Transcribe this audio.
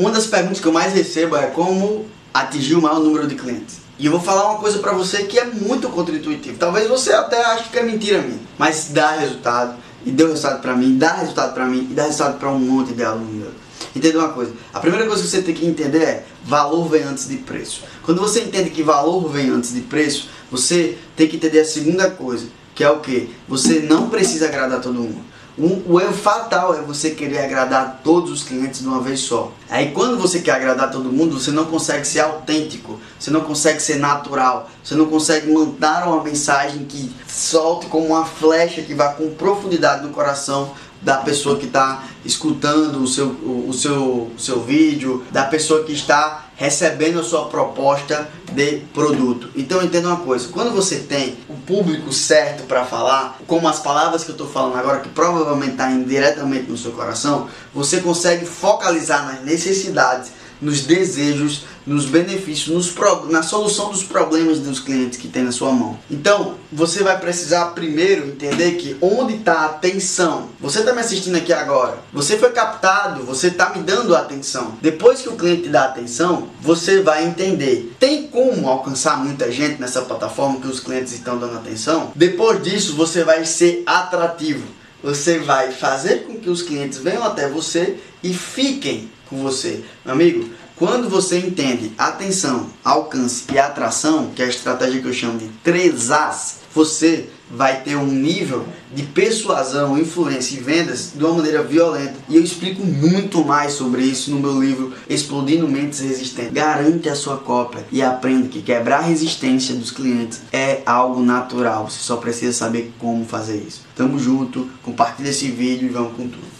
Uma das perguntas que eu mais recebo é como atingir o maior número de clientes. E eu vou falar uma coisa para você que é muito contra-intuitivo. Talvez você até ache que é mentira minha, mas dá resultado. E deu resultado para mim, dá resultado para mim e dá resultado para um monte de alunos. Entenda uma coisa. A primeira coisa que você tem que entender é valor vem antes de preço. Quando você entende que valor vem antes de preço, você tem que entender a segunda coisa, que é o que? Você não precisa agradar todo mundo. Um, o erro fatal é você querer agradar todos os clientes de uma vez só. Aí quando você quer agradar todo mundo, você não consegue ser autêntico, você não consegue ser natural, você não consegue mandar uma mensagem que solte como uma flecha que vá com profundidade no coração da pessoa que está escutando o seu, o, o, seu, o seu vídeo, da pessoa que está recebendo a sua proposta de produto. Então entenda uma coisa, quando você tem o público certo para falar, como as palavras que eu estou falando agora, que provavelmente está indo diretamente no seu coração, você consegue focalizar nas necessidades nos desejos, nos benefícios, nos na solução dos problemas dos clientes que tem na sua mão. Então, você vai precisar primeiro entender que onde está a atenção. Você está me assistindo aqui agora. Você foi captado, você está me dando atenção. Depois que o cliente dá atenção, você vai entender. Tem como alcançar muita gente nessa plataforma que os clientes estão dando atenção? Depois disso, você vai ser atrativo. Você vai fazer com que os clientes venham até você e fiquem com você. Meu amigo, quando você entende atenção, alcance e atração, que é a estratégia que eu chamo de 3 As, você vai ter um nível de persuasão, influência e vendas de uma maneira violenta. E eu explico muito mais sobre isso no meu livro Explodindo Mentes Resistentes. Garante a sua cópia e aprenda que quebrar a resistência dos clientes é algo natural. Você só precisa saber como fazer isso. Tamo junto, compartilha esse vídeo e vamos com tudo.